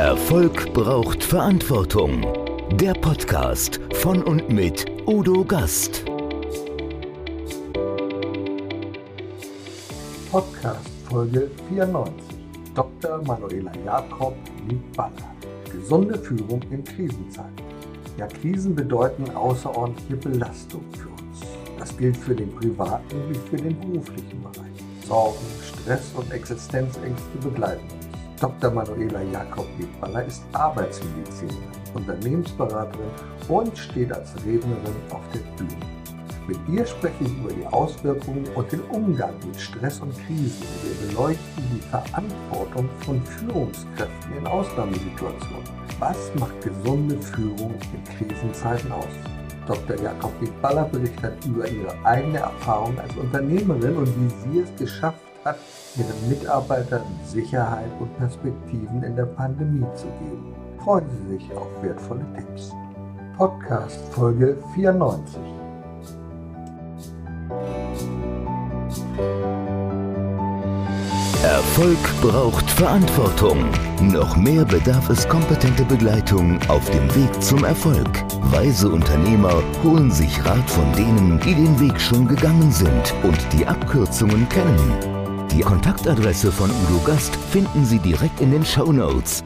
Erfolg braucht Verantwortung. Der Podcast von und mit Udo Gast. Podcast Folge 94. Dr. Manuela Jakob Baller. Gesunde Führung in Krisenzeiten. Ja, Krisen bedeuten außerordentliche Belastung für uns. Das gilt für den privaten wie für den beruflichen Bereich. Sorgen, Stress und Existenzängste begleiten. Dr. Manuela Jakob Wiedballer ist Arbeitsmedizinerin, Unternehmensberaterin und steht als Rednerin auf der Bühne. Mit ihr spreche ich über die Auswirkungen und den Umgang mit Stress und Krisen. Wir beleuchten die Verantwortung von Führungskräften in Ausnahmesituationen. Was macht gesunde Führung in Krisenzeiten aus? Dr. Jakob Wiedballer berichtet über ihre eigene Erfahrung als Unternehmerin und wie sie es geschafft hat, ihren Mitarbeitern Sicherheit und Perspektiven in der Pandemie zu geben. Freuen Sie sich auf wertvolle Tipps. Podcast Folge 94. Erfolg braucht Verantwortung. Noch mehr bedarf es kompetente Begleitung auf dem Weg zum Erfolg. Weise Unternehmer holen sich Rat von denen, die den Weg schon gegangen sind und die Abkürzungen kennen. Die Kontaktadresse von Udo Gast finden Sie direkt in den Show Notes.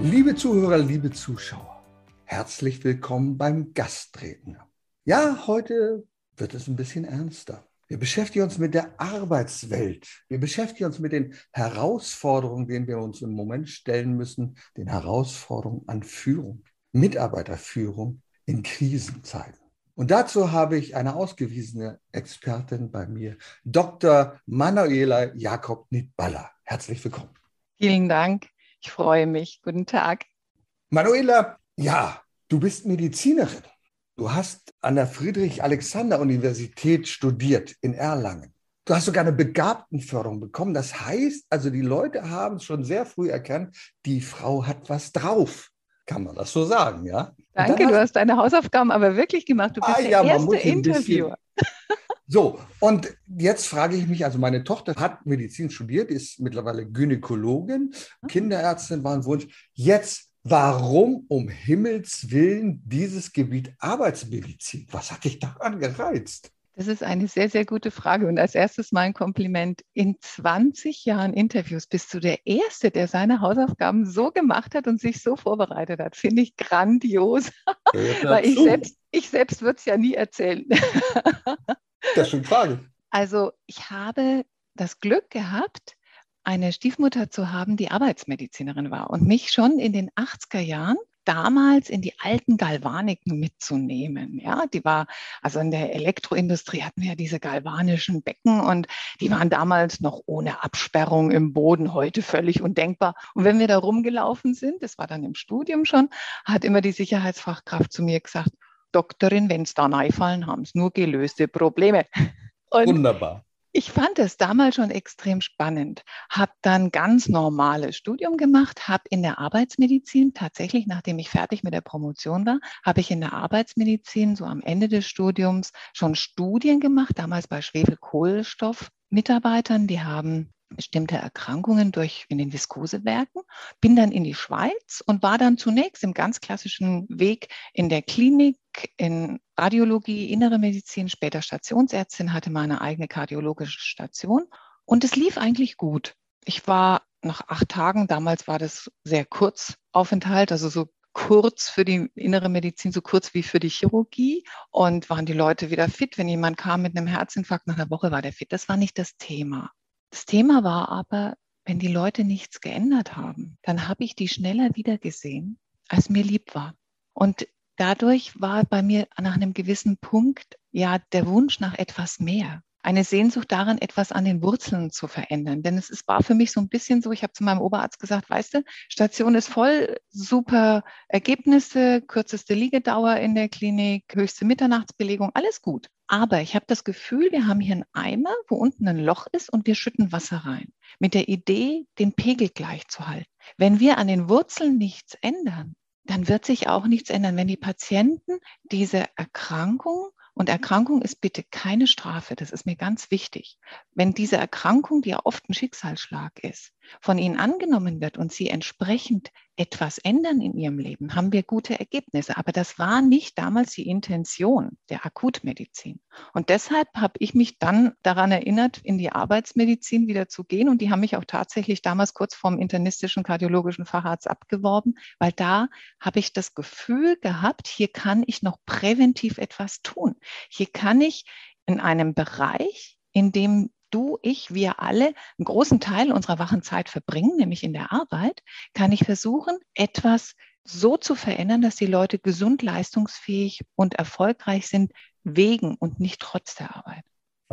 Liebe Zuhörer, liebe Zuschauer, herzlich willkommen beim Gastredner. Ja, heute wird es ein bisschen ernster. Wir beschäftigen uns mit der Arbeitswelt. Wir beschäftigen uns mit den Herausforderungen, denen wir uns im Moment stellen müssen, den Herausforderungen an Führung, Mitarbeiterführung in Krisenzeiten. Und dazu habe ich eine ausgewiesene Expertin bei mir, Dr. Manuela Jakob Nidballer. Herzlich willkommen. Vielen Dank. Ich freue mich. Guten Tag. Manuela, ja, du bist Medizinerin. Du hast an der Friedrich-Alexander-Universität studiert in Erlangen. Du hast sogar eine Begabtenförderung bekommen. Das heißt, also die Leute haben schon sehr früh erkannt, die Frau hat was drauf. Kann man das so sagen, ja? Danke, du hast deine Hausaufgaben aber wirklich gemacht. Du bist ah, der ja, erste Interviewer. So, und jetzt frage ich mich, also meine Tochter hat Medizin studiert, ist mittlerweile Gynäkologin, ah. Kinderärztin war ein Wunsch. Jetzt, warum um Himmels Willen dieses Gebiet Arbeitsmedizin? Was hat dich daran gereizt? Das ist eine sehr, sehr gute Frage. Und als erstes mal ein Kompliment. In 20 Jahren Interviews bist du der Erste, der seine Hausaufgaben so gemacht hat und sich so vorbereitet hat. Finde ich grandios. Weil ich selbst, ich selbst würde es ja nie erzählen. das ist schon Frage. Also ich habe das Glück gehabt, eine Stiefmutter zu haben, die Arbeitsmedizinerin war und mich schon in den 80er Jahren damals in die alten Galvaniken mitzunehmen. Ja, die war, also in der Elektroindustrie hatten wir ja diese galvanischen Becken und die waren damals noch ohne Absperrung im Boden, heute völlig undenkbar. Und wenn wir da rumgelaufen sind, das war dann im Studium schon, hat immer die Sicherheitsfachkraft zu mir gesagt, Doktorin, wenn es da reinfallen, haben es nur gelöste Probleme. Und Wunderbar ich fand es damals schon extrem spannend, habe dann ganz normales Studium gemacht, habe in der Arbeitsmedizin tatsächlich, nachdem ich fertig mit der Promotion war, habe ich in der Arbeitsmedizin so am Ende des Studiums schon Studien gemacht, damals bei Schwefelkohlenstoff-Mitarbeitern, die haben bestimmte Erkrankungen durch in den Viskosewerken, bin dann in die Schweiz und war dann zunächst im ganz klassischen Weg in der Klinik, in Radiologie, Innere Medizin, später Stationsärztin, hatte meine eigene kardiologische Station und es lief eigentlich gut. Ich war nach acht Tagen, damals war das sehr kurz Aufenthalt, also so kurz für die innere Medizin, so kurz wie für die Chirurgie. Und waren die Leute wieder fit. Wenn jemand kam mit einem Herzinfarkt, nach einer Woche war der fit. Das war nicht das Thema. Das Thema war aber, wenn die Leute nichts geändert haben, dann habe ich die schneller wieder gesehen, als mir lieb war. Und dadurch war bei mir nach einem gewissen Punkt ja der Wunsch nach etwas mehr eine Sehnsucht daran, etwas an den Wurzeln zu verändern. Denn es war für mich so ein bisschen so, ich habe zu meinem Oberarzt gesagt, weißt du, Station ist voll, super Ergebnisse, kürzeste Liegedauer in der Klinik, höchste Mitternachtsbelegung, alles gut. Aber ich habe das Gefühl, wir haben hier einen Eimer, wo unten ein Loch ist und wir schütten Wasser rein. Mit der Idee, den Pegel gleich zu halten. Wenn wir an den Wurzeln nichts ändern, dann wird sich auch nichts ändern. Wenn die Patienten diese Erkrankung und Erkrankung ist bitte keine Strafe, das ist mir ganz wichtig. Wenn diese Erkrankung, die ja oft ein Schicksalsschlag ist, von ihnen angenommen wird und sie entsprechend etwas ändern in ihrem Leben, haben wir gute Ergebnisse. Aber das war nicht damals die Intention der Akutmedizin. Und deshalb habe ich mich dann daran erinnert, in die Arbeitsmedizin wieder zu gehen. Und die haben mich auch tatsächlich damals kurz vorm internistischen kardiologischen Facharzt abgeworben, weil da habe ich das Gefühl gehabt, hier kann ich noch präventiv etwas tun. Hier kann ich in einem Bereich, in dem du, ich, wir alle einen großen Teil unserer wachen Zeit verbringen, nämlich in der Arbeit, kann ich versuchen, etwas so zu verändern, dass die Leute gesund, leistungsfähig und erfolgreich sind, wegen und nicht trotz der Arbeit.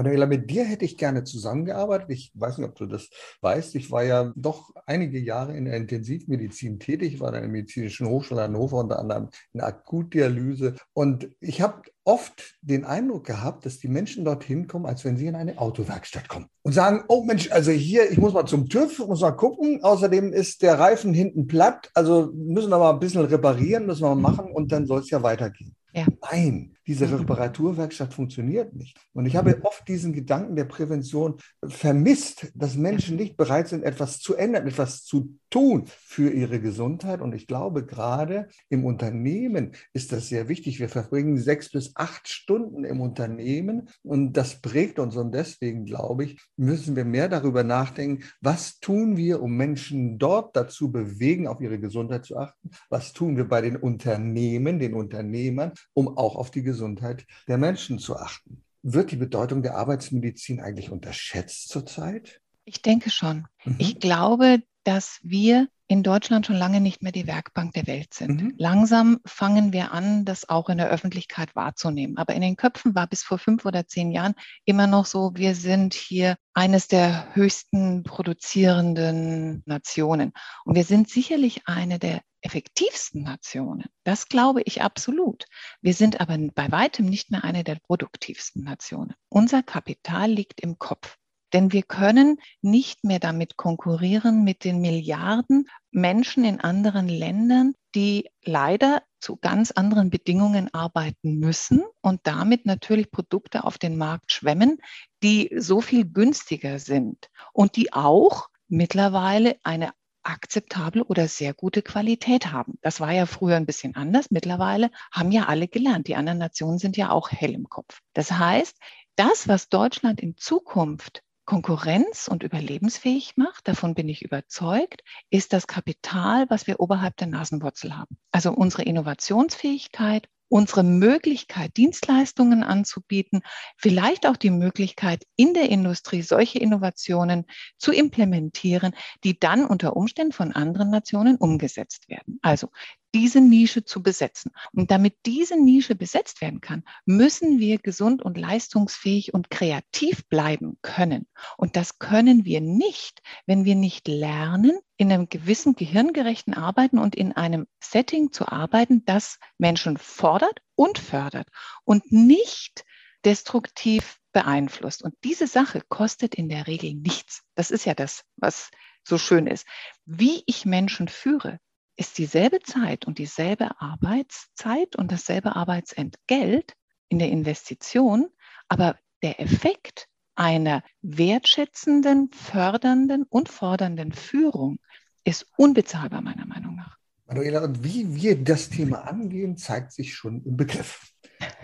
Manuela, mit dir hätte ich gerne zusammengearbeitet. Ich weiß nicht, ob du das weißt. Ich war ja doch einige Jahre in der Intensivmedizin tätig, war an der Medizinischen Hochschule Hannover unter anderem in Akutdialyse. Und ich habe oft den Eindruck gehabt, dass die Menschen dorthin kommen, als wenn sie in eine Autowerkstatt kommen und sagen, oh Mensch, also hier, ich muss mal zum TÜV, muss mal gucken. Außerdem ist der Reifen hinten platt, also müssen wir mal ein bisschen reparieren, müssen wir mal machen und dann soll es ja weitergehen. Ja. Nein, diese mhm. Reparaturwerkstatt funktioniert nicht. Und ich habe oft diesen Gedanken der Prävention vermisst, dass Menschen nicht bereit sind, etwas zu ändern, etwas zu tun für ihre Gesundheit. Und ich glaube, gerade im Unternehmen ist das sehr wichtig. Wir verbringen sechs bis acht Stunden im Unternehmen und das prägt uns. Und deswegen, glaube ich, müssen wir mehr darüber nachdenken, was tun wir, um Menschen dort dazu bewegen, auf ihre Gesundheit zu achten? Was tun wir bei den Unternehmen, den Unternehmern? um auch auf die Gesundheit der Menschen zu achten. Wird die Bedeutung der Arbeitsmedizin eigentlich unterschätzt zurzeit? Ich denke schon. Mhm. Ich glaube, dass wir in Deutschland schon lange nicht mehr die Werkbank der Welt sind. Mhm. Langsam fangen wir an, das auch in der Öffentlichkeit wahrzunehmen. Aber in den Köpfen war bis vor fünf oder zehn Jahren immer noch so, wir sind hier eines der höchsten produzierenden Nationen. Und wir sind sicherlich eine der effektivsten Nationen. Das glaube ich absolut. Wir sind aber bei weitem nicht mehr eine der produktivsten Nationen. Unser Kapital liegt im Kopf. Denn wir können nicht mehr damit konkurrieren mit den Milliarden Menschen in anderen Ländern, die leider zu ganz anderen Bedingungen arbeiten müssen und damit natürlich Produkte auf den Markt schwemmen, die so viel günstiger sind und die auch mittlerweile eine akzeptable oder sehr gute Qualität haben. Das war ja früher ein bisschen anders. Mittlerweile haben ja alle gelernt. Die anderen Nationen sind ja auch hell im Kopf. Das heißt, das, was Deutschland in Zukunft Konkurrenz und überlebensfähig macht, davon bin ich überzeugt, ist das Kapital, was wir oberhalb der Nasenwurzel haben. Also unsere Innovationsfähigkeit, unsere Möglichkeit, Dienstleistungen anzubieten, vielleicht auch die Möglichkeit, in der Industrie solche Innovationen zu implementieren, die dann unter Umständen von anderen Nationen umgesetzt werden. Also diese Nische zu besetzen. Und damit diese Nische besetzt werden kann, müssen wir gesund und leistungsfähig und kreativ bleiben können. Und das können wir nicht, wenn wir nicht lernen, in einem gewissen gehirngerechten Arbeiten und in einem Setting zu arbeiten, das Menschen fordert und fördert und nicht destruktiv beeinflusst. Und diese Sache kostet in der Regel nichts. Das ist ja das, was so schön ist. Wie ich Menschen führe, ist dieselbe Zeit und dieselbe Arbeitszeit und dasselbe Arbeitsentgelt in der Investition, aber der Effekt einer wertschätzenden, fördernden und fordernden Führung ist unbezahlbar meiner Meinung nach. Manuela, und wie wir das Thema angehen, zeigt sich schon im Begriff.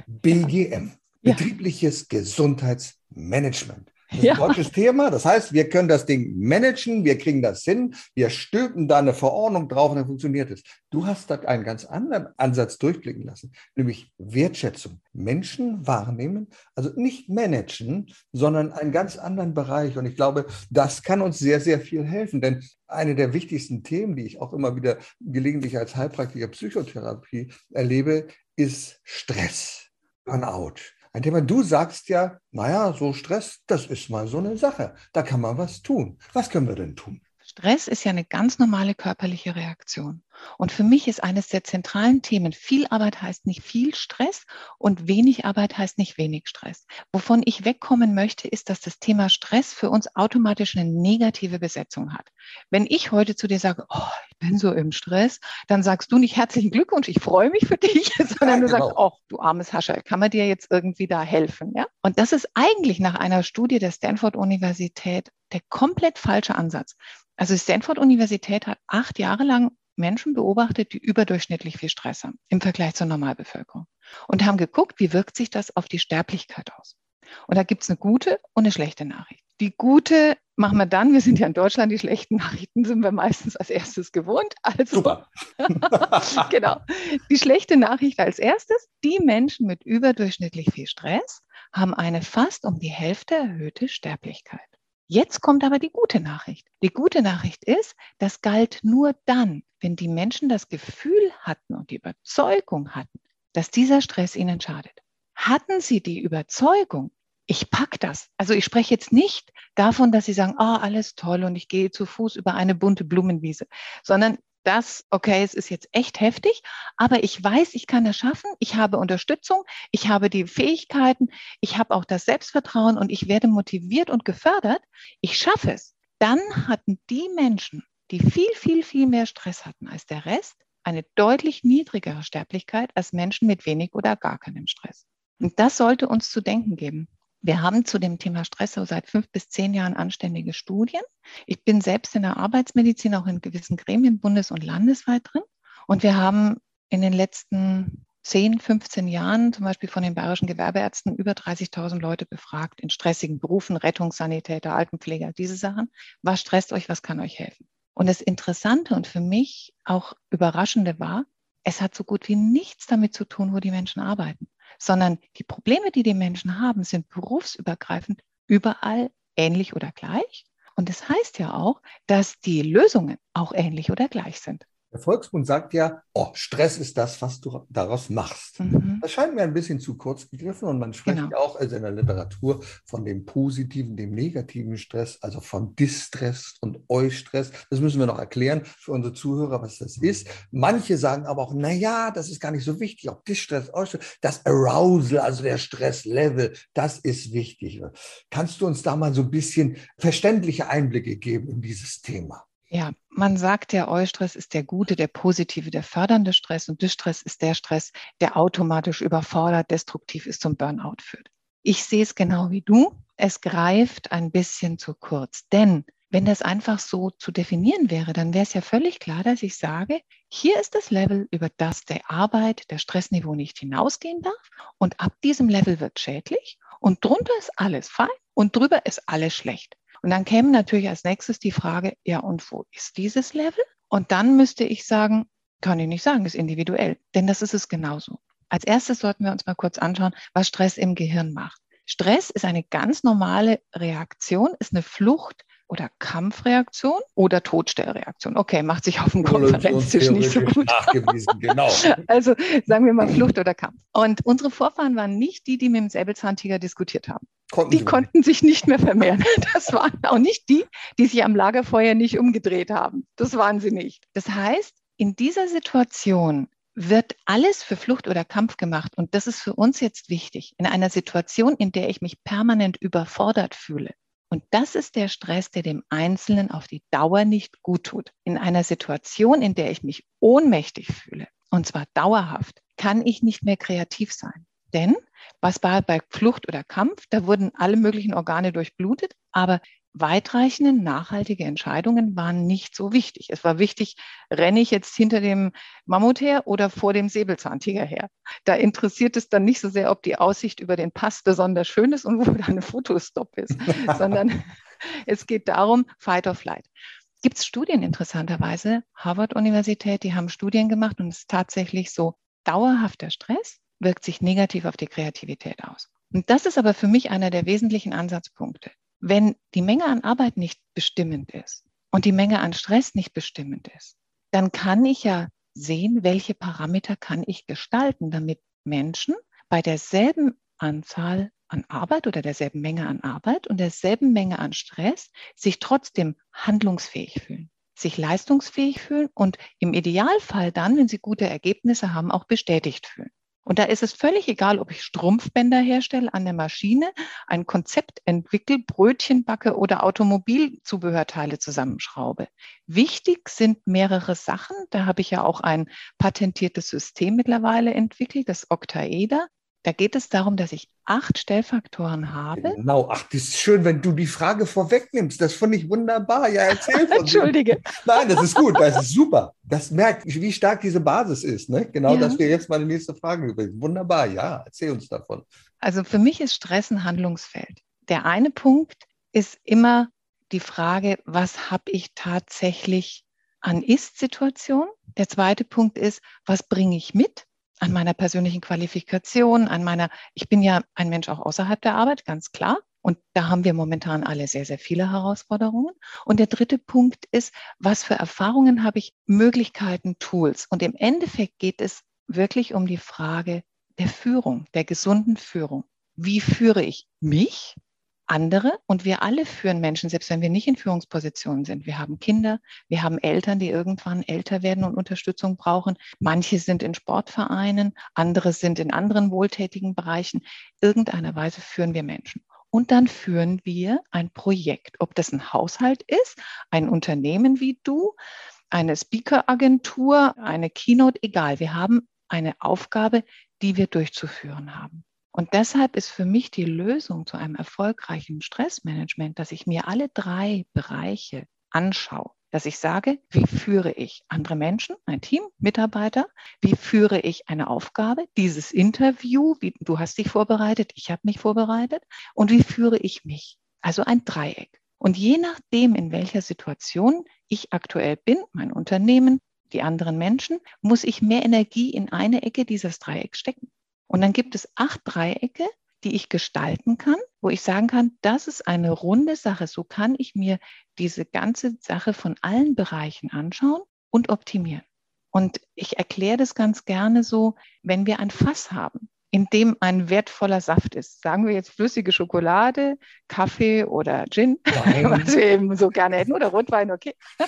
BGM, ja. betriebliches Gesundheitsmanagement. Das ist ja. ein deutsches Thema. Das heißt, wir können das Ding managen, wir kriegen das hin, wir stülpen da eine Verordnung drauf und dann funktioniert es. Du hast da einen ganz anderen Ansatz durchblicken lassen, nämlich Wertschätzung. Menschen wahrnehmen, also nicht managen, sondern einen ganz anderen Bereich. Und ich glaube, das kann uns sehr, sehr viel helfen. Denn eine der wichtigsten Themen, die ich auch immer wieder gelegentlich als Heilpraktiker Psychotherapie erlebe, ist Stress, Burnout. Thema, du sagst ja, naja, so Stress, das ist mal so eine Sache. Da kann man was tun. Was können wir denn tun? Stress ist ja eine ganz normale körperliche Reaktion. Und für mich ist eines der zentralen Themen, viel Arbeit heißt nicht viel Stress und wenig Arbeit heißt nicht wenig Stress. Wovon ich wegkommen möchte, ist, dass das Thema Stress für uns automatisch eine negative Besetzung hat. Wenn ich heute zu dir sage, oh, ich bin so im Stress, dann sagst du nicht herzlichen Glückwunsch, ich freue mich für dich, sondern ja, du genau. sagst, oh, du armes Hascher, kann man dir jetzt irgendwie da helfen? Ja? Und das ist eigentlich nach einer Studie der Stanford-Universität der komplett falsche Ansatz. Also die Stanford-Universität hat acht Jahre lang Menschen beobachtet, die überdurchschnittlich viel Stress haben im Vergleich zur Normalbevölkerung und haben geguckt, wie wirkt sich das auf die Sterblichkeit aus. Und da gibt es eine gute und eine schlechte Nachricht. Die gute machen wir dann, wir sind ja in Deutschland, die schlechten Nachrichten sind wir meistens als erstes gewohnt. Also, Super. genau. Die schlechte Nachricht als erstes, die Menschen mit überdurchschnittlich viel Stress haben eine fast um die Hälfte erhöhte Sterblichkeit. Jetzt kommt aber die gute Nachricht. Die gute Nachricht ist, das galt nur dann, wenn die Menschen das Gefühl hatten und die Überzeugung hatten, dass dieser Stress ihnen schadet. Hatten sie die Überzeugung, ich pack das. Also ich spreche jetzt nicht davon, dass sie sagen, oh, alles toll und ich gehe zu Fuß über eine bunte Blumenwiese, sondern das, okay, es ist jetzt echt heftig, aber ich weiß, ich kann es schaffen, ich habe Unterstützung, ich habe die Fähigkeiten, ich habe auch das Selbstvertrauen und ich werde motiviert und gefördert, ich schaffe es. Dann hatten die Menschen, die viel, viel, viel mehr Stress hatten als der Rest, eine deutlich niedrigere Sterblichkeit als Menschen mit wenig oder gar keinem Stress. Und das sollte uns zu denken geben. Wir haben zu dem Thema Stress so seit fünf bis zehn Jahren anständige Studien. Ich bin selbst in der Arbeitsmedizin auch in gewissen Gremien bundes- und landesweit drin. Und wir haben in den letzten 10, 15 Jahren zum Beispiel von den bayerischen Gewerbeärzten über 30.000 Leute befragt in stressigen Berufen, Rettungssanitäter, Altenpfleger, diese Sachen. Was stresst euch, was kann euch helfen? Und das Interessante und für mich auch Überraschende war, es hat so gut wie nichts damit zu tun, wo die Menschen arbeiten sondern die Probleme, die die Menschen haben, sind berufsübergreifend überall ähnlich oder gleich. Und das heißt ja auch, dass die Lösungen auch ähnlich oder gleich sind. Der Volksmund sagt ja, oh, Stress ist das, was du daraus machst. Mhm. Das scheint mir ein bisschen zu kurz gegriffen und man spricht genau. auch also in der Literatur von dem positiven, dem negativen Stress, also von Distress und Eustress. Das müssen wir noch erklären für unsere Zuhörer, was das ist. Manche sagen aber auch, na ja, das ist gar nicht so wichtig, ob Distress, Eustress, das Arousal, also der Stresslevel, das ist wichtig. Kannst du uns da mal so ein bisschen verständliche Einblicke geben in dieses Thema? Ja, man sagt, der Eustress ist der gute, der positive, der fördernde Stress und Distress ist der Stress, der automatisch überfordert, destruktiv ist, zum Burnout führt. Ich sehe es genau wie du. Es greift ein bisschen zu kurz, denn wenn das einfach so zu definieren wäre, dann wäre es ja völlig klar, dass ich sage, hier ist das Level, über das der Arbeit, der Stressniveau nicht hinausgehen darf und ab diesem Level wird schädlich und drunter ist alles fein und drüber ist alles schlecht. Und dann käme natürlich als nächstes die Frage, ja, und wo ist dieses Level? Und dann müsste ich sagen, kann ich nicht sagen, ist individuell, denn das ist es genauso. Als erstes sollten wir uns mal kurz anschauen, was Stress im Gehirn macht. Stress ist eine ganz normale Reaktion, ist eine Flucht, oder Kampfreaktion oder Todstellreaktion. Okay, macht sich auf dem Konferenztisch nicht so gut. Nachgewiesen, genau. also sagen wir mal Flucht oder Kampf. Und unsere Vorfahren waren nicht die, die mit dem Säbelzahntiger diskutiert haben. Konnten die konnten sich nicht mehr vermehren. Das waren auch nicht die, die sich am Lagerfeuer nicht umgedreht haben. Das waren sie nicht. Das heißt, in dieser Situation wird alles für Flucht oder Kampf gemacht. Und das ist für uns jetzt wichtig. In einer Situation, in der ich mich permanent überfordert fühle, und das ist der Stress, der dem Einzelnen auf die Dauer nicht gut tut. In einer Situation, in der ich mich ohnmächtig fühle, und zwar dauerhaft, kann ich nicht mehr kreativ sein. Denn was war bei Flucht oder Kampf? Da wurden alle möglichen Organe durchblutet, aber weitreichende, nachhaltige Entscheidungen waren nicht so wichtig. Es war wichtig, renne ich jetzt hinter dem Mammut her oder vor dem Säbelzahntiger her. Da interessiert es dann nicht so sehr, ob die Aussicht über den Pass besonders schön ist und wo da eine Fotostop ist, sondern es geht darum, Fight or Flight. Gibt es Studien interessanterweise? Harvard-Universität, die haben Studien gemacht und es ist tatsächlich so, dauerhafter Stress wirkt sich negativ auf die Kreativität aus. Und das ist aber für mich einer der wesentlichen Ansatzpunkte. Wenn die Menge an Arbeit nicht bestimmend ist und die Menge an Stress nicht bestimmend ist, dann kann ich ja sehen, welche Parameter kann ich gestalten, damit Menschen bei derselben Anzahl an Arbeit oder derselben Menge an Arbeit und derselben Menge an Stress sich trotzdem handlungsfähig fühlen. sich leistungsfähig fühlen und im Idealfall dann, wenn sie gute Ergebnisse haben, auch bestätigt fühlen. Und da ist es völlig egal, ob ich Strumpfbänder herstelle an der Maschine, ein Konzept entwickle, Brötchen backe oder Automobilzubehörteile zusammenschraube. Wichtig sind mehrere Sachen. Da habe ich ja auch ein patentiertes System mittlerweile entwickelt, das Octaeder. Da geht es darum, dass ich acht Stellfaktoren habe. Genau, ach, das ist schön, wenn du die Frage vorwegnimmst. Das finde ich wunderbar. Ja, erzähl von Entschuldige. Nein, das ist gut, das ist super. Das merkt, wie stark diese Basis ist. Ne? Genau, ja. dass wir jetzt mal die nächste Frage übrigen. Wunderbar, ja, erzähl uns davon. Also für mich ist Stress ein Handlungsfeld. Der eine Punkt ist immer die Frage, was habe ich tatsächlich an Ist-Situation? Der zweite Punkt ist, was bringe ich mit? An meiner persönlichen Qualifikation, an meiner, ich bin ja ein Mensch auch außerhalb der Arbeit, ganz klar. Und da haben wir momentan alle sehr, sehr viele Herausforderungen. Und der dritte Punkt ist, was für Erfahrungen habe ich, Möglichkeiten, Tools. Und im Endeffekt geht es wirklich um die Frage der Führung, der gesunden Führung. Wie führe ich mich? Andere und wir alle führen Menschen, selbst wenn wir nicht in Führungspositionen sind. Wir haben Kinder, wir haben Eltern, die irgendwann älter werden und Unterstützung brauchen. Manche sind in Sportvereinen, andere sind in anderen wohltätigen Bereichen. Irgendeiner Weise führen wir Menschen. Und dann führen wir ein Projekt, ob das ein Haushalt ist, ein Unternehmen wie du, eine Speaker-Agentur, eine Keynote, egal. Wir haben eine Aufgabe, die wir durchzuführen haben. Und deshalb ist für mich die Lösung zu einem erfolgreichen Stressmanagement, dass ich mir alle drei Bereiche anschaue. Dass ich sage, wie führe ich andere Menschen, ein Team, Mitarbeiter? Wie führe ich eine Aufgabe? Dieses Interview, wie, du hast dich vorbereitet, ich habe mich vorbereitet. Und wie führe ich mich? Also ein Dreieck. Und je nachdem, in welcher Situation ich aktuell bin, mein Unternehmen, die anderen Menschen, muss ich mehr Energie in eine Ecke dieses Dreiecks stecken. Und dann gibt es acht Dreiecke, die ich gestalten kann, wo ich sagen kann, das ist eine runde Sache. So kann ich mir diese ganze Sache von allen Bereichen anschauen und optimieren. Und ich erkläre das ganz gerne so, wenn wir ein Fass haben, in dem ein wertvoller Saft ist. Sagen wir jetzt flüssige Schokolade, Kaffee oder Gin, was wir eben so gerne hätten, oder Rotwein, okay.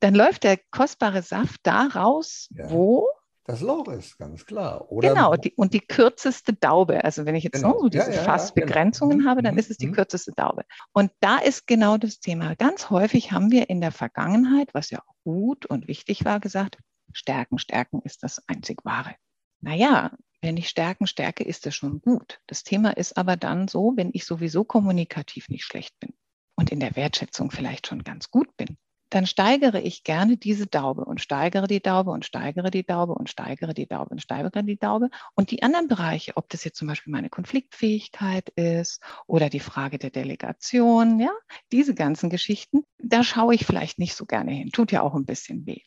Dann läuft der kostbare Saft da raus, ja. wo das Loch ist, ganz klar. Oder genau, die, und die kürzeste Daube. Also wenn ich jetzt genau. so diese ja, ja, Fassbegrenzungen genau. habe, dann mhm. ist es die mhm. kürzeste Daube. Und da ist genau das Thema. Ganz häufig haben wir in der Vergangenheit, was ja auch gut und wichtig war, gesagt, Stärken, Stärken ist das einzig Wahre. Naja, wenn ich Stärken stärke, ist das schon gut. Das Thema ist aber dann so, wenn ich sowieso kommunikativ nicht schlecht bin und in der Wertschätzung vielleicht schon ganz gut bin, dann steigere ich gerne diese Daube und steigere die Daube und steigere die Daube und steigere die Daube und steigere die Daube. Und die anderen Bereiche, ob das jetzt zum Beispiel meine Konfliktfähigkeit ist oder die Frage der Delegation, ja, diese ganzen Geschichten, da schaue ich vielleicht nicht so gerne hin. Tut ja auch ein bisschen weh.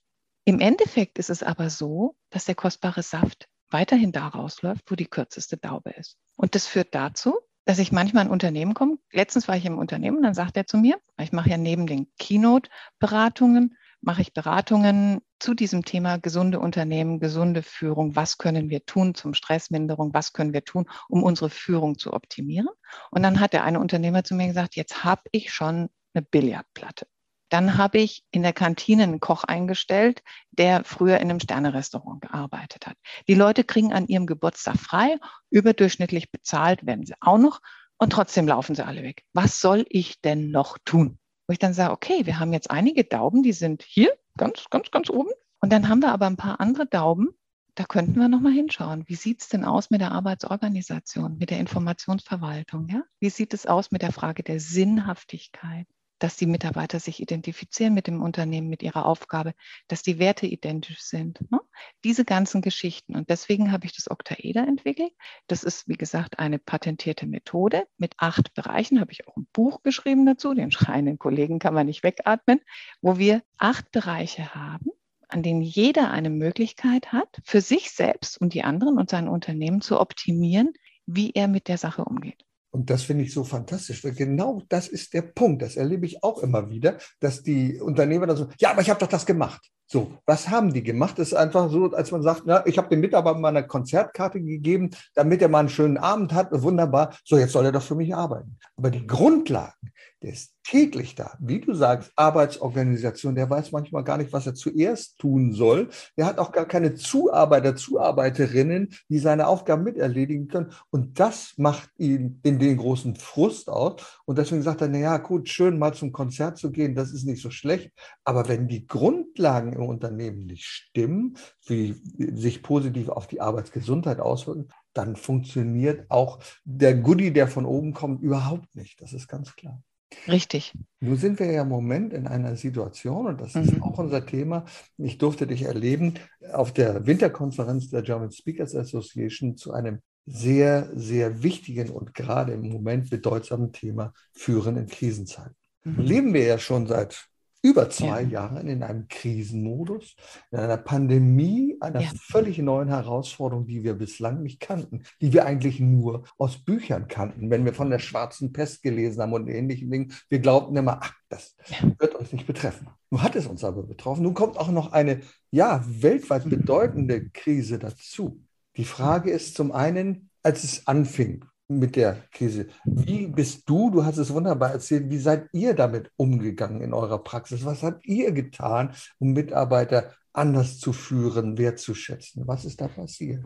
Im Endeffekt ist es aber so, dass der kostbare Saft weiterhin da rausläuft, wo die kürzeste Daube ist. Und das führt dazu, dass ich manchmal in Unternehmen komme. Letztens war ich im Unternehmen, dann sagt er zu mir, ich mache ja neben den Keynote-Beratungen, mache ich Beratungen zu diesem Thema gesunde Unternehmen, gesunde Führung. Was können wir tun zum Stressminderung? Was können wir tun, um unsere Führung zu optimieren? Und dann hat der eine Unternehmer zu mir gesagt, jetzt habe ich schon eine Billardplatte. Dann habe ich in der Kantine einen Koch eingestellt, der früher in einem Sternerestaurant gearbeitet hat. Die Leute kriegen an ihrem Geburtstag frei, überdurchschnittlich bezahlt werden sie auch noch und trotzdem laufen sie alle weg. Was soll ich denn noch tun? Wo ich dann sage, okay, wir haben jetzt einige Dauben, die sind hier ganz, ganz, ganz oben. Und dann haben wir aber ein paar andere Dauben, da könnten wir nochmal hinschauen. Wie sieht es denn aus mit der Arbeitsorganisation, mit der Informationsverwaltung? Ja? Wie sieht es aus mit der Frage der Sinnhaftigkeit? Dass die Mitarbeiter sich identifizieren mit dem Unternehmen, mit ihrer Aufgabe, dass die Werte identisch sind. Ne? Diese ganzen Geschichten. Und deswegen habe ich das Octaeder entwickelt. Das ist, wie gesagt, eine patentierte Methode mit acht Bereichen. Habe ich auch ein Buch geschrieben dazu. Den schreienden Kollegen kann man nicht wegatmen, wo wir acht Bereiche haben an denen jeder eine Möglichkeit hat, für sich selbst und die anderen und sein Unternehmen zu optimieren, wie er mit der Sache umgeht. Und das finde ich so fantastisch, weil genau das ist der Punkt. Das erlebe ich auch immer wieder, dass die Unternehmer dann so, ja, aber ich habe doch das gemacht. So, was haben die gemacht? Das ist einfach so, als man sagt, na, ich habe dem Mitarbeiter mal Konzertkarte gegeben, damit er mal einen schönen Abend hat. Wunderbar. So, jetzt soll er doch für mich arbeiten. Aber die Grundlagen, der ist täglich da. Wie du sagst, Arbeitsorganisation, der weiß manchmal gar nicht, was er zuerst tun soll. Der hat auch gar keine Zuarbeiter, Zuarbeiterinnen, die seine Aufgaben miterledigen können. Und das macht ihn in den großen Frust aus. Und deswegen sagt er, na ja, gut, schön mal zum Konzert zu gehen, das ist nicht so schlecht. Aber wenn die Grundlagen im Unternehmen nicht stimmen, wie sich positiv auf die Arbeitsgesundheit auswirken, dann funktioniert auch der Goodie, der von oben kommt, überhaupt nicht. Das ist ganz klar. Richtig. Nun sind wir ja im Moment in einer Situation, und das ist mhm. auch unser Thema. Ich durfte dich erleben auf der Winterkonferenz der German Speakers Association zu einem sehr, sehr wichtigen und gerade im Moment bedeutsamen Thema Führen in Krisenzeiten. Mhm. Leben wir ja schon seit über zwei ja. Jahren in einem Krisenmodus, in einer Pandemie, einer ja. völlig neuen Herausforderung, die wir bislang nicht kannten, die wir eigentlich nur aus Büchern kannten, wenn wir von der schwarzen Pest gelesen haben und ähnlichen Dingen. Wir glaubten immer, ach, das wird uns nicht betreffen. Nun hat es uns aber betroffen. Nun kommt auch noch eine, ja, weltweit bedeutende Krise dazu. Die Frage ist zum einen, als es anfing, mit der Krise. Wie bist du, du hast es wunderbar erzählt, wie seid ihr damit umgegangen in eurer Praxis? Was habt ihr getan, um Mitarbeiter anders zu führen, wertzuschätzen? Was ist da passiert?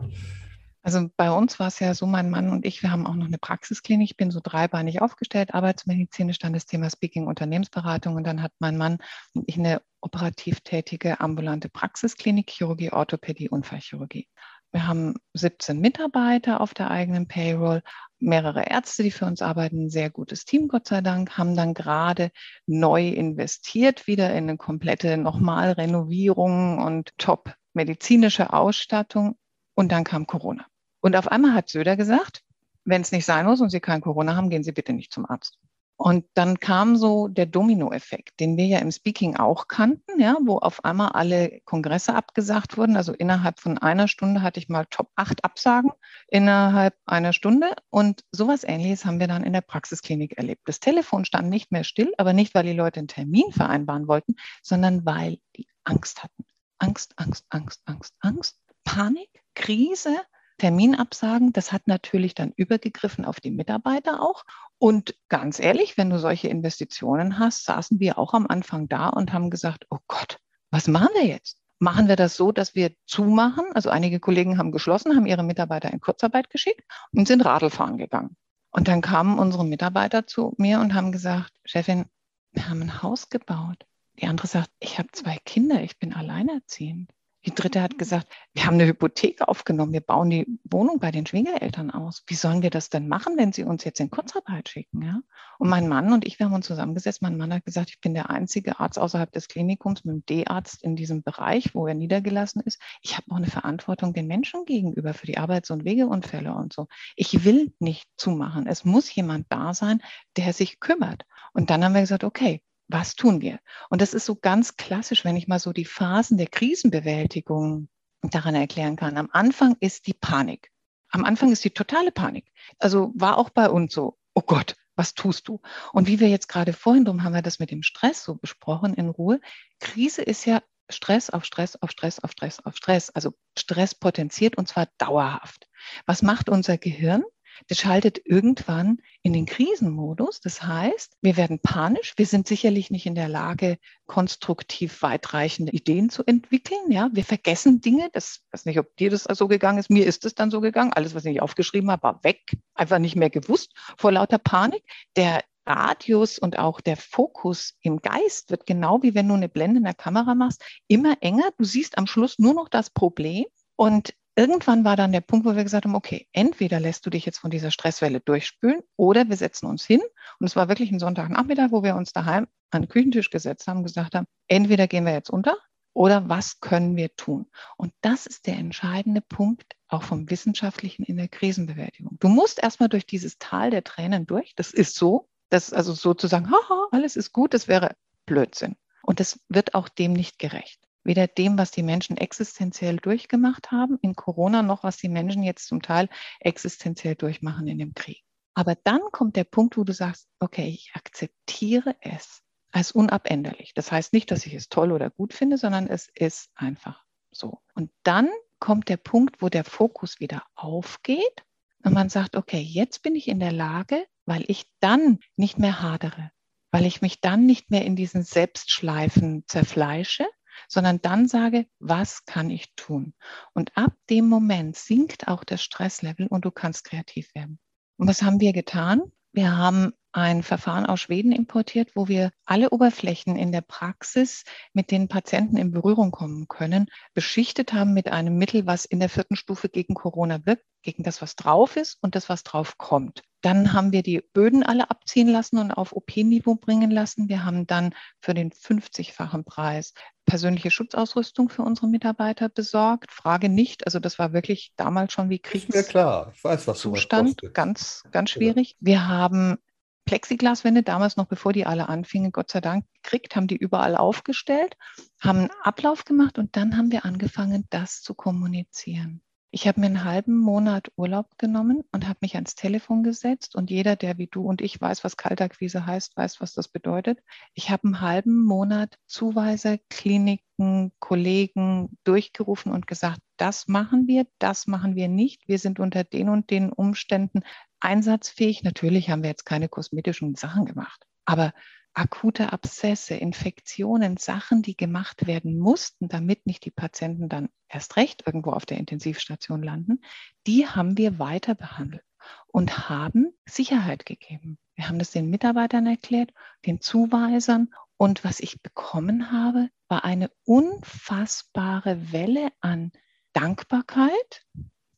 Also bei uns war es ja so, mein Mann und ich, wir haben auch noch eine Praxisklinik. Ich bin so dreibeinig aufgestellt, arbeitsmedizinisch, dann das Thema Speaking, Unternehmensberatung und dann hat mein Mann und ich eine operativ tätige ambulante Praxisklinik, Chirurgie, Orthopädie, Unfallchirurgie. Wir haben 17 Mitarbeiter auf der eigenen Payroll, mehrere Ärzte, die für uns arbeiten, ein sehr gutes Team, Gott sei Dank, haben dann gerade neu investiert, wieder in eine komplette nochmal Renovierung und top medizinische Ausstattung. Und dann kam Corona. Und auf einmal hat Söder gesagt, wenn es nicht sein muss und Sie kein Corona haben, gehen Sie bitte nicht zum Arzt. Und dann kam so der Dominoeffekt, den wir ja im Speaking auch kannten, ja, wo auf einmal alle Kongresse abgesagt wurden. Also innerhalb von einer Stunde hatte ich mal Top 8 Absagen innerhalb einer Stunde. Und sowas ähnliches haben wir dann in der Praxisklinik erlebt. Das Telefon stand nicht mehr still, aber nicht, weil die Leute einen Termin vereinbaren wollten, sondern weil die Angst hatten. Angst, Angst, Angst, Angst, Angst, Panik, Krise, Terminabsagen. Das hat natürlich dann übergegriffen auf die Mitarbeiter auch. Und ganz ehrlich, wenn du solche Investitionen hast, saßen wir auch am Anfang da und haben gesagt, oh Gott, was machen wir jetzt? Machen wir das so, dass wir zumachen? Also einige Kollegen haben geschlossen, haben ihre Mitarbeiter in Kurzarbeit geschickt und sind Radlfahren gegangen. Und dann kamen unsere Mitarbeiter zu mir und haben gesagt, Chefin, wir haben ein Haus gebaut. Die andere sagt, ich habe zwei Kinder, ich bin alleinerziehend. Die dritte hat gesagt, wir haben eine Hypothek aufgenommen, wir bauen die Wohnung bei den Schwiegereltern aus. Wie sollen wir das denn machen, wenn sie uns jetzt in Kurzarbeit schicken? Ja? Und mein Mann und ich, wir haben uns zusammengesetzt. Mein Mann hat gesagt, ich bin der einzige Arzt außerhalb des Klinikums mit einem D-Arzt in diesem Bereich, wo er niedergelassen ist. Ich habe auch eine Verantwortung den Menschen gegenüber für die Arbeits- und Wegeunfälle und so. Ich will nicht zumachen. Es muss jemand da sein, der sich kümmert. Und dann haben wir gesagt, okay, was tun wir? Und das ist so ganz klassisch, wenn ich mal so die Phasen der Krisenbewältigung daran erklären kann. Am Anfang ist die Panik. Am Anfang ist die totale Panik. Also war auch bei uns so, oh Gott, was tust du? Und wie wir jetzt gerade vorhin, drum haben wir das mit dem Stress so besprochen in Ruhe. Krise ist ja Stress auf Stress auf Stress auf Stress auf Stress. Also Stress potenziert und zwar dauerhaft. Was macht unser Gehirn? Das schaltet irgendwann in den Krisenmodus. Das heißt, wir werden panisch. Wir sind sicherlich nicht in der Lage, konstruktiv weitreichende Ideen zu entwickeln. Ja, wir vergessen Dinge. Das weiß nicht, ob dir das so gegangen ist. Mir ist es dann so gegangen. Alles, was ich aufgeschrieben habe, war weg. Einfach nicht mehr gewusst vor lauter Panik. Der Radius und auch der Fokus im Geist wird genau wie wenn du eine Blende in der Kamera machst, immer enger. Du siehst am Schluss nur noch das Problem und irgendwann war dann der Punkt, wo wir gesagt haben, okay, entweder lässt du dich jetzt von dieser Stresswelle durchspülen oder wir setzen uns hin. Und es war wirklich ein Sonntagnachmittag, wo wir uns daheim an den Küchentisch gesetzt haben und gesagt haben, entweder gehen wir jetzt unter oder was können wir tun? Und das ist der entscheidende Punkt auch vom Wissenschaftlichen in der Krisenbewältigung. Du musst erstmal durch dieses Tal der Tränen durch. Das ist so. Das also sozusagen, haha, alles ist gut, das wäre Blödsinn. Und das wird auch dem nicht gerecht weder dem, was die Menschen existenziell durchgemacht haben in Corona, noch was die Menschen jetzt zum Teil existenziell durchmachen in dem Krieg. Aber dann kommt der Punkt, wo du sagst, okay, ich akzeptiere es. als unabänderlich. Das heißt nicht, dass ich es toll oder gut finde, sondern es ist einfach so. Und dann kommt der Punkt, wo der Fokus wieder aufgeht und man sagt, okay, jetzt bin ich in der Lage, weil ich dann nicht mehr hadere, weil ich mich dann nicht mehr in diesen Selbstschleifen zerfleische, sondern dann sage, was kann ich tun? Und ab dem Moment sinkt auch das Stresslevel und du kannst kreativ werden. Und was haben wir getan? Wir haben ein Verfahren aus Schweden importiert, wo wir alle Oberflächen in der Praxis, mit denen Patienten in Berührung kommen können, beschichtet haben mit einem Mittel, was in der vierten Stufe gegen Corona wirkt, gegen das, was drauf ist und das, was drauf kommt. Dann haben wir die Böden alle abziehen lassen und auf OP-Niveau bringen lassen. Wir haben dann für den 50-fachen Preis persönliche Schutzausrüstung für unsere Mitarbeiter besorgt. Frage nicht, also das war wirklich damals schon wie Kriegszustand. Ist mir klar, ich weiß, was Zustand, ganz, ganz schwierig. Wir haben Plexiglaswände, damals noch bevor die alle anfingen, Gott sei Dank gekriegt, haben die überall aufgestellt, haben einen Ablauf gemacht und dann haben wir angefangen, das zu kommunizieren. Ich habe mir einen halben Monat Urlaub genommen und habe mich ans Telefon gesetzt. Und jeder, der wie du und ich weiß, was Kaltakquise heißt, weiß, was das bedeutet. Ich habe einen halben Monat Zuweiser, Kliniken, Kollegen durchgerufen und gesagt, das machen wir, das machen wir nicht. Wir sind unter den und den Umständen einsatzfähig. Natürlich haben wir jetzt keine kosmetischen Sachen gemacht, aber akute Abszesse, Infektionen, Sachen, die gemacht werden mussten, damit nicht die Patienten dann erst recht irgendwo auf der Intensivstation landen, die haben wir weiter behandelt und haben Sicherheit gegeben. Wir haben das den Mitarbeitern erklärt, den Zuweisern. Und was ich bekommen habe, war eine unfassbare Welle an Dankbarkeit,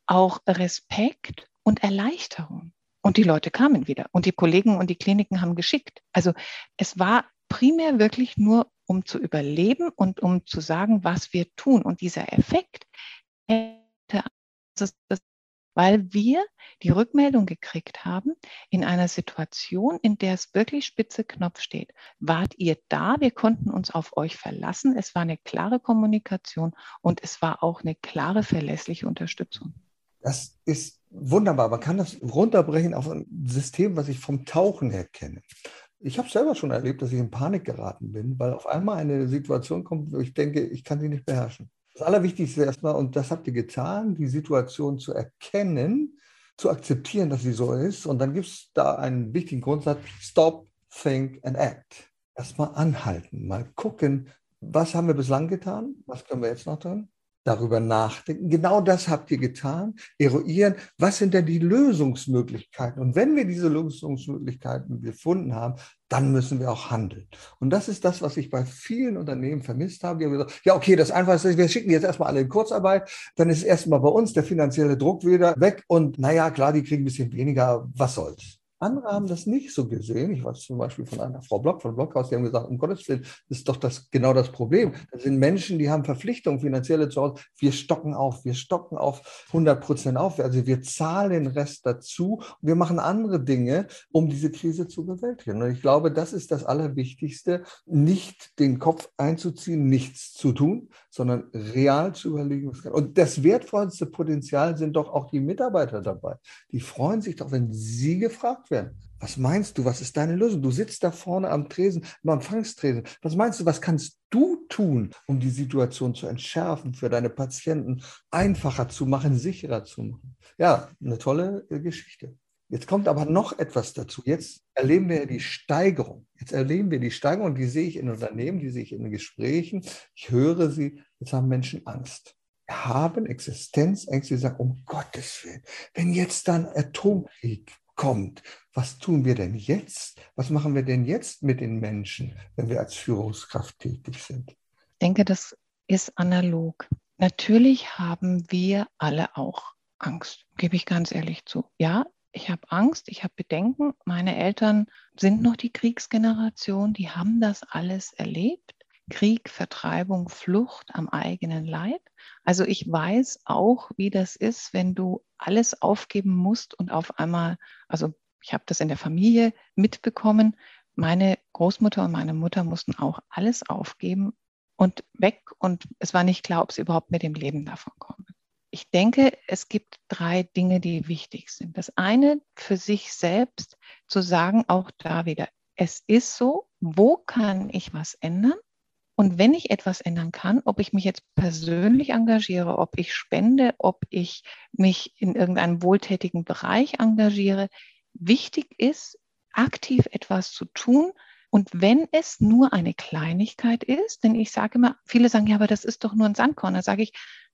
auch Respekt und Erleichterung. Und die Leute kamen wieder und die Kollegen und die Kliniken haben geschickt. Also es war primär wirklich nur, um zu überleben und um zu sagen, was wir tun. Und dieser Effekt hätte, weil wir die Rückmeldung gekriegt haben in einer Situation, in der es wirklich spitze Knopf steht. Wart ihr da? Wir konnten uns auf euch verlassen. Es war eine klare Kommunikation und es war auch eine klare, verlässliche Unterstützung. Das ist wunderbar. Man kann das runterbrechen auf ein System, was ich vom Tauchen her kenne. Ich habe selber schon erlebt, dass ich in Panik geraten bin, weil auf einmal eine Situation kommt, wo ich denke, ich kann sie nicht beherrschen. Das Allerwichtigste erstmal, und das habt ihr getan, die Situation zu erkennen, zu akzeptieren, dass sie so ist. Und dann gibt es da einen wichtigen Grundsatz, stop, think and act. Erstmal anhalten, mal gucken, was haben wir bislang getan, was können wir jetzt noch tun darüber nachdenken. Genau das habt ihr getan. Eruieren, was sind denn die Lösungsmöglichkeiten? Und wenn wir diese Lösungsmöglichkeiten gefunden haben, dann müssen wir auch handeln. Und das ist das, was ich bei vielen Unternehmen vermisst habe. Die haben gesagt, ja, okay, das Einfachste ist, wir schicken jetzt erstmal alle in Kurzarbeit, dann ist erstmal bei uns der finanzielle Druck wieder weg und naja, klar, die kriegen ein bisschen weniger, was soll's. Andere haben das nicht so gesehen. Ich weiß zum Beispiel von einer Frau Block von Blockhaus, die haben gesagt, um Gottes Willen, das ist doch das, genau das Problem. Das sind Menschen, die haben Verpflichtungen, finanzielle zu Hause. Wir stocken auf, wir stocken auf 100 Prozent auf. Also wir zahlen den Rest dazu. Wir machen andere Dinge, um diese Krise zu bewältigen. Und ich glaube, das ist das Allerwichtigste, nicht den Kopf einzuziehen, nichts zu tun, sondern real zu überlegen. Was kann. Und das wertvollste Potenzial sind doch auch die Mitarbeiter dabei. Die freuen sich doch, wenn sie gefragt werden werden. Was meinst du? Was ist deine Lösung? Du sitzt da vorne am Tresen, am Empfangstresen. Was meinst du? Was kannst du tun, um die Situation zu entschärfen, für deine Patienten einfacher zu machen, sicherer zu machen? Ja, eine tolle äh, Geschichte. Jetzt kommt aber noch etwas dazu. Jetzt erleben wir die Steigerung. Jetzt erleben wir die Steigerung, die sehe ich in Unternehmen, die sehe ich in Gesprächen. Ich höre sie. Jetzt haben Menschen Angst haben Existenzängste, die sagen, um Gottes Willen, wenn jetzt dann Atomkrieg kommt. Was tun wir denn jetzt? Was machen wir denn jetzt mit den Menschen, wenn wir als Führungskraft tätig sind? Ich denke, das ist analog. Natürlich haben wir alle auch Angst, gebe ich ganz ehrlich zu. Ja, ich habe Angst, ich habe Bedenken. Meine Eltern sind noch die Kriegsgeneration, die haben das alles erlebt. Krieg, Vertreibung, Flucht am eigenen Leib. Also ich weiß auch, wie das ist, wenn du alles aufgeben musst und auf einmal, also ich habe das in der Familie mitbekommen, meine Großmutter und meine Mutter mussten auch alles aufgeben und weg und es war nicht klar, ob sie überhaupt mit dem Leben davon kommen. Ich denke, es gibt drei Dinge, die wichtig sind. Das eine für sich selbst zu sagen, auch da wieder, es ist so, wo kann ich was ändern? Und wenn ich etwas ändern kann, ob ich mich jetzt persönlich engagiere, ob ich spende, ob ich mich in irgendeinem wohltätigen Bereich engagiere, wichtig ist, aktiv etwas zu tun. Und wenn es nur eine Kleinigkeit ist, denn ich sage immer, viele sagen, ja, aber das ist doch nur ein Sandkorn. Da sage ich,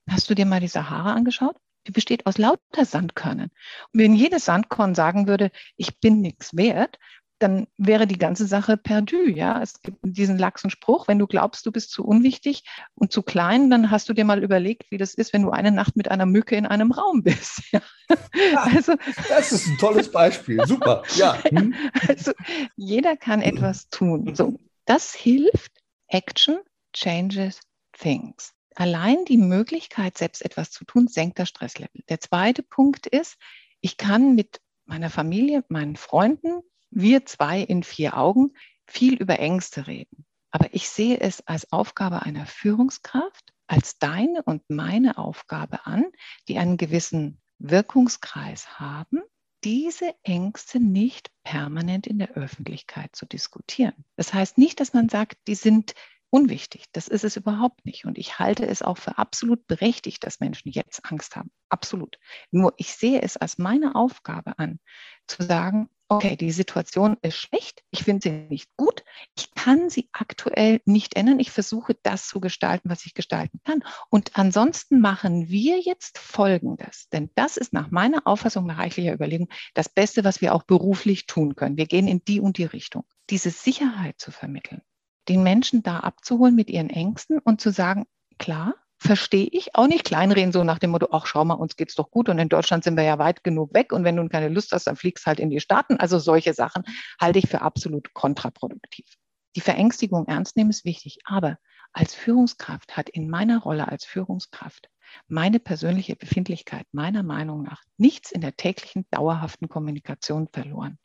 hast du dir mal die Sahara angeschaut? Die besteht aus lauter Sandkörnern. Und wenn jedes Sandkorn sagen würde, ich bin nichts wert, dann wäre die ganze Sache perdu. Ja, es gibt diesen laxen Spruch, wenn du glaubst, du bist zu unwichtig und zu klein, dann hast du dir mal überlegt, wie das ist, wenn du eine Nacht mit einer Mücke in einem Raum bist. Ja. Ja, also, das ist ein tolles Beispiel. Super. Ja. Hm. Also jeder kann etwas tun. So, das hilft. Action changes things. Allein die Möglichkeit, selbst etwas zu tun, senkt das Stresslevel. Der zweite Punkt ist, ich kann mit meiner Familie, meinen Freunden, wir zwei in vier Augen, viel über Ängste reden. Aber ich sehe es als Aufgabe einer Führungskraft, als deine und meine Aufgabe an, die einen gewissen Wirkungskreis haben, diese Ängste nicht permanent in der Öffentlichkeit zu diskutieren. Das heißt nicht, dass man sagt, die sind unwichtig. Das ist es überhaupt nicht. Und ich halte es auch für absolut berechtigt, dass Menschen jetzt Angst haben. Absolut. Nur ich sehe es als meine Aufgabe an, zu sagen, okay, die Situation ist schlecht, ich finde sie nicht gut, ich kann sie aktuell nicht ändern, ich versuche das zu gestalten, was ich gestalten kann. Und ansonsten machen wir jetzt Folgendes, denn das ist nach meiner Auffassung, nach reichlicher Überlegung, das Beste, was wir auch beruflich tun können. Wir gehen in die und die Richtung. Diese Sicherheit zu vermitteln, den Menschen da abzuholen mit ihren Ängsten und zu sagen, klar, verstehe ich auch nicht kleinreden, so nach dem Motto, ach schau mal, uns geht's doch gut und in Deutschland sind wir ja weit genug weg und wenn du keine Lust hast, dann fliegst halt in die Staaten. Also solche Sachen halte ich für absolut kontraproduktiv. Die Verängstigung ernst nehmen ist wichtig, aber als Führungskraft hat in meiner Rolle als Führungskraft meine persönliche Befindlichkeit meiner Meinung nach nichts in der täglichen dauerhaften Kommunikation verloren.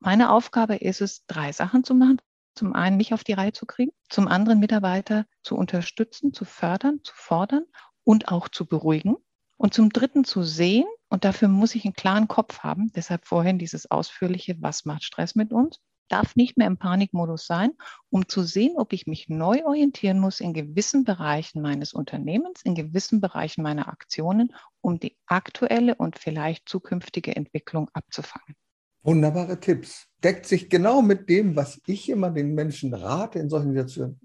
Meine Aufgabe ist es, drei Sachen zu machen zum einen nicht auf die Reihe zu kriegen, zum anderen Mitarbeiter zu unterstützen, zu fördern, zu fordern und auch zu beruhigen und zum dritten zu sehen, und dafür muss ich einen klaren Kopf haben, deshalb vorhin dieses ausführliche, was macht Stress mit uns, darf nicht mehr im Panikmodus sein, um zu sehen, ob ich mich neu orientieren muss in gewissen Bereichen meines Unternehmens, in gewissen Bereichen meiner Aktionen, um die aktuelle und vielleicht zukünftige Entwicklung abzufangen. Wunderbare Tipps. Deckt sich genau mit dem, was ich immer den Menschen rate in solchen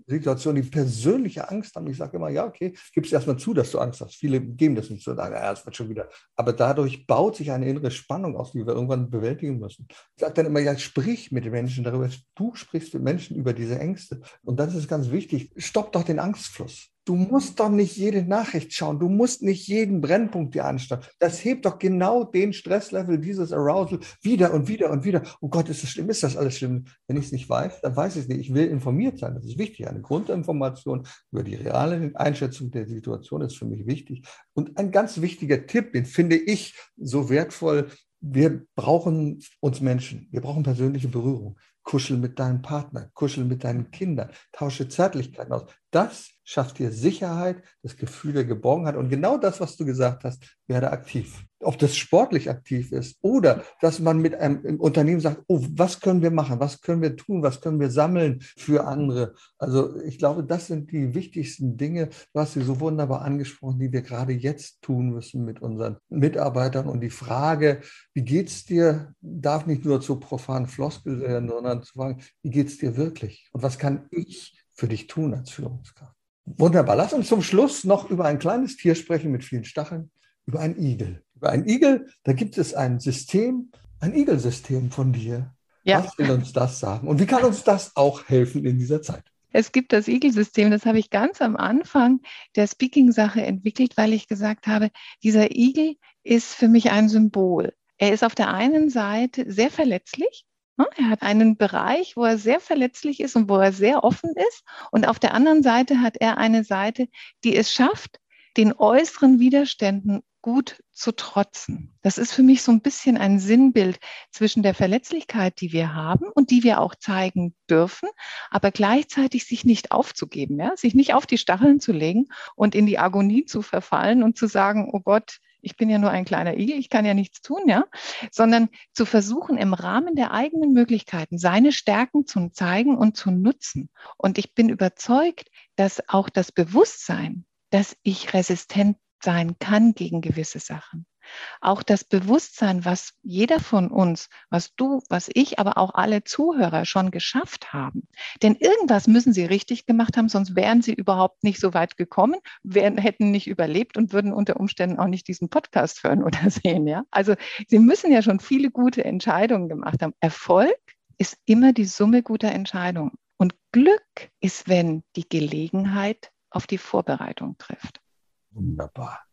Situationen, die persönliche Angst haben. Ich sage immer, ja, okay, gib es erstmal zu, dass du Angst hast. Viele geben das nicht zu, sagen, ja, es wird schon wieder. Aber dadurch baut sich eine innere Spannung aus, die wir irgendwann bewältigen müssen. Ich sage dann immer, ja, sprich mit den Menschen darüber. Du sprichst mit Menschen über diese Ängste. Und das ist ganz wichtig. Stopp doch den Angstfluss. Du musst doch nicht jede Nachricht schauen. Du musst nicht jeden Brennpunkt dir anschauen. Das hebt doch genau den Stresslevel, dieses Arousal wieder und wieder und wieder. Oh Gott, ist das schlimm? Ist das alles schlimm? Wenn ich es nicht weiß, dann weiß ich es nicht. Ich will informiert sein. Das ist wichtig. Eine Grundinformation über die reale Einschätzung der Situation ist für mich wichtig. Und ein ganz wichtiger Tipp, den finde ich so wertvoll. Wir brauchen uns Menschen. Wir brauchen persönliche Berührung. Kuschel mit deinem Partner, kuschel mit deinen Kindern, tausche Zärtlichkeiten aus. Das schafft dir Sicherheit, das Gefühl der Geborgenheit. Und genau das, was du gesagt hast, werde aktiv. Ob das sportlich aktiv ist oder dass man mit einem Unternehmen sagt, oh, was können wir machen? Was können wir tun? Was können wir sammeln für andere? Also ich glaube, das sind die wichtigsten Dinge. Du hast sie so wunderbar angesprochen, die wir gerade jetzt tun müssen mit unseren Mitarbeitern. Und die Frage, wie geht's dir, darf nicht nur zu profanen Floskel werden, sondern zu fragen, wie geht's dir wirklich? Und was kann ich für dich tun als Führungskraft? Wunderbar. Lass uns zum Schluss noch über ein kleines Tier sprechen mit vielen Stacheln, über einen Igel. Über einen Igel, da gibt es ein System, ein Igelsystem von dir. Ja. Was will uns das sagen? Und wie kann uns das auch helfen in dieser Zeit? Es gibt das Igelsystem, das habe ich ganz am Anfang der Speaking-Sache entwickelt, weil ich gesagt habe, dieser Igel ist für mich ein Symbol. Er ist auf der einen Seite sehr verletzlich? Er hat einen Bereich, wo er sehr verletzlich ist und wo er sehr offen ist. Und auf der anderen Seite hat er eine Seite, die es schafft, den äußeren Widerständen gut zu trotzen. Das ist für mich so ein bisschen ein Sinnbild zwischen der Verletzlichkeit, die wir haben und die wir auch zeigen dürfen, aber gleichzeitig sich nicht aufzugeben, ja? sich nicht auf die Stacheln zu legen und in die Agonie zu verfallen und zu sagen, oh Gott, ich bin ja nur ein kleiner Igel, ich kann ja nichts tun, ja, sondern zu versuchen, im Rahmen der eigenen Möglichkeiten seine Stärken zu zeigen und zu nutzen. Und ich bin überzeugt, dass auch das Bewusstsein, dass ich resistent sein kann gegen gewisse Sachen, auch das Bewusstsein, was jeder von uns, was du, was ich, aber auch alle Zuhörer schon geschafft haben. Denn irgendwas müssen sie richtig gemacht haben, sonst wären sie überhaupt nicht so weit gekommen, wären, hätten nicht überlebt und würden unter Umständen auch nicht diesen Podcast hören oder sehen. Ja? Also sie müssen ja schon viele gute Entscheidungen gemacht haben. Erfolg ist immer die Summe guter Entscheidungen. Und Glück ist, wenn die Gelegenheit auf die Vorbereitung trifft. Wunderbar.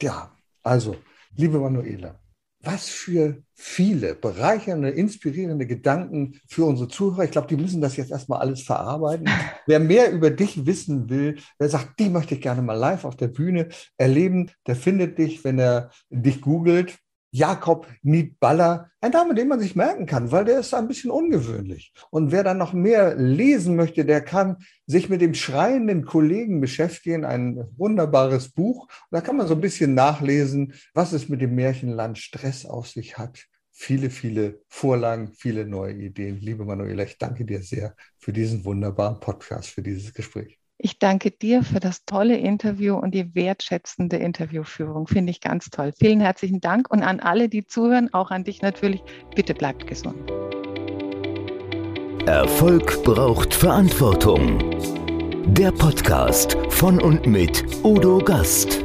Ja, also Liebe Manuela, was für viele bereichernde, inspirierende Gedanken für unsere Zuhörer. Ich glaube, die müssen das jetzt erstmal alles verarbeiten. wer mehr über dich wissen will, wer sagt, die möchte ich gerne mal live auf der Bühne erleben, der findet dich, wenn er dich googelt. Jakob Niedballer, ein Name, den man sich merken kann, weil der ist ein bisschen ungewöhnlich. Und wer dann noch mehr lesen möchte, der kann sich mit dem schreienden Kollegen beschäftigen, ein wunderbares Buch. da kann man so ein bisschen nachlesen, was es mit dem Märchenland Stress auf sich hat. Viele, viele Vorlagen, viele neue Ideen. Liebe Manuela, ich danke dir sehr für diesen wunderbaren Podcast, für dieses Gespräch. Ich danke dir für das tolle Interview und die wertschätzende Interviewführung. Finde ich ganz toll. Vielen herzlichen Dank und an alle, die zuhören, auch an dich natürlich. Bitte bleibt gesund. Erfolg braucht Verantwortung. Der Podcast von und mit Udo Gast.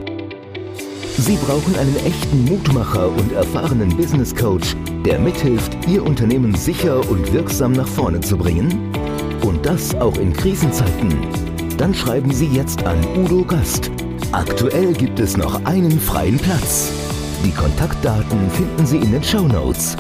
Sie brauchen einen echten Mutmacher und erfahrenen Business Coach, der mithilft, Ihr Unternehmen sicher und wirksam nach vorne zu bringen? Und das auch in Krisenzeiten. Dann schreiben Sie jetzt an Udo Gast. Aktuell gibt es noch einen freien Platz. Die Kontaktdaten finden Sie in den Show Notes.